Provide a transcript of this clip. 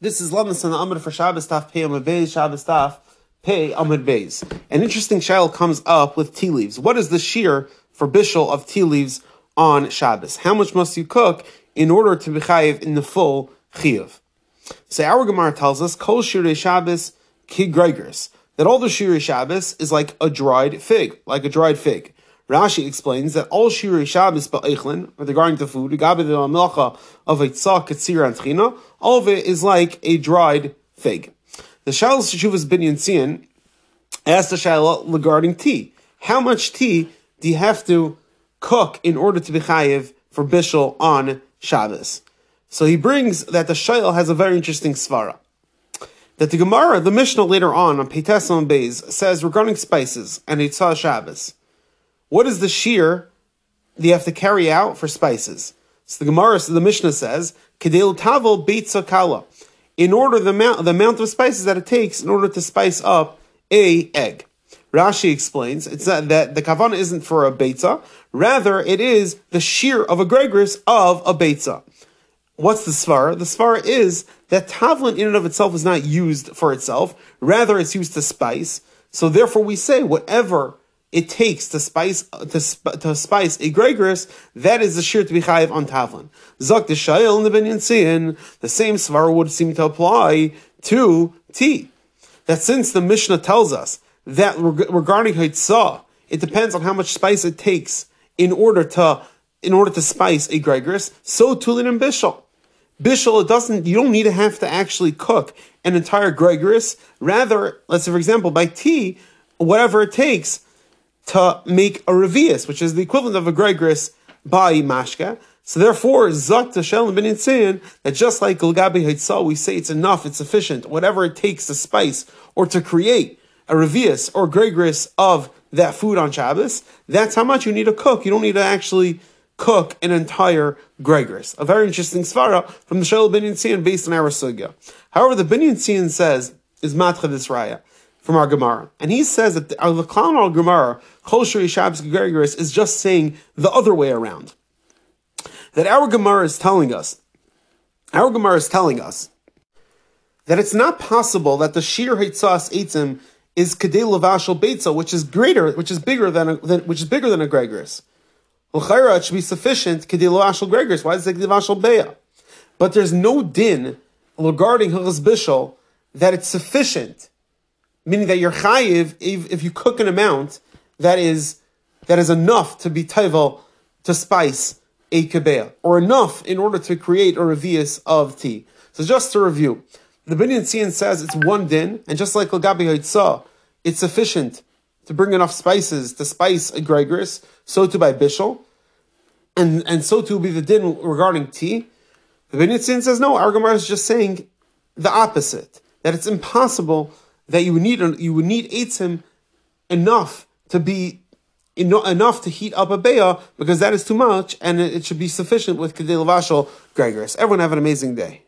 This is Lamas and Amud for Shabbos Taf Pei Amud Beis, Shabbos Taf Pei Amud Beis. An interesting shayl comes up with tea leaves. What is the shiur for bishul of tea leaves on Shabbos? How much must you cook in order to be chayiv in the full chiyuv? So our Gemara tells us, Kol Shirei Shabbos Ki Gregors, that all the Shirei Shabbos is like a dried fig, like a dried fig. Rashi explains that all Shirei Shabbos ba'eichlin, regarding to food, regarding the melcha of a katsir, and tchina, all of it is like a dried fig. The Shal Shuvas Binyan Tzion asked the Shaila regarding tea. How much tea do you have to cook in order to be chayiv for bishul on Shabbos? So he brings that the Shail has a very interesting svara. That the Gemara, the Mishnah later on, on Peites Beis, says regarding spices and Eitzah Shabbos, what is the shiur that you have to carry out for spices? So the Gemara, so the Mishnah says, Kedel Tavel Kala. In order the amount, the amount of spices that it takes in order to spice up a egg. Rashi explains it's that, that the kavana isn't for a beitza, rather it is the shiur of a gregris of a beitza. What's the svar? The svar is that tavlin in and of itself is not used for itself, rather it's used to spice. So therefore we say whatever it takes to spice to, sp- to spice a gregris, that is the shiur to be chayiv on tavlin. Zok the shayil in the binyan the same svar would seem to apply to tea. That since the Mishnah tells us that regarding haitzah, it depends on how much spice it takes in order to in order to spice a gregris, so tulin and bishul. Bishul, it doesn't, you don't need to have to actually cook an entire gregris. Rather, let's say, for example, by tea, whatever it takes to make a revius, which is the equivalent of a gregris by mashka. So therefore, zak bin saying that just like Gulgabi Haitzah, we say it's enough, it's sufficient, whatever it takes to spice or to create a revius or gregris of that food on Shabbos, that's how much you need to cook. You don't need to actually cook an entire gregris. A very interesting svara from the Shel Binyan based on our sugya. However, the Binyan Tzion says is matcha this raya from our Gemara. And he says that the, Klan al Gemara, Kol Shri Shabbos Gregorius, is just saying the other way around. That our Gemara is telling us, our Gemara is telling us that it's not possible that the Shir Hitzas Eitzim is Kedei Lavashal Beitza, which is greater, which is bigger than, a, than which is bigger than a Gregorius. L'chayra, it should be sufficient Kedei Lavashal Gregorius. Why is it Lavashal Beya? But there's no din regarding Hilchas Bishul that it's sufficient meaning that you're chayiv if, if you cook an amount that is that is enough to be tevel to spice a kebeah, or enough in order to create a revius of tea. So just to review, the Binyan Tzion says it's one din, and just like Lagabi Haitzah, it's sufficient to bring enough spices to spice a gregris, so too by bishul, and, and so too be the din regarding tea. The Binyan Tzion says no, our Gemara is just saying the opposite, that it's impossible that you would need you would need eitzim enough to be enough to heat up a beya because that is too much and it should be sufficient with kedei lavashal gregorius. Everyone have an amazing day.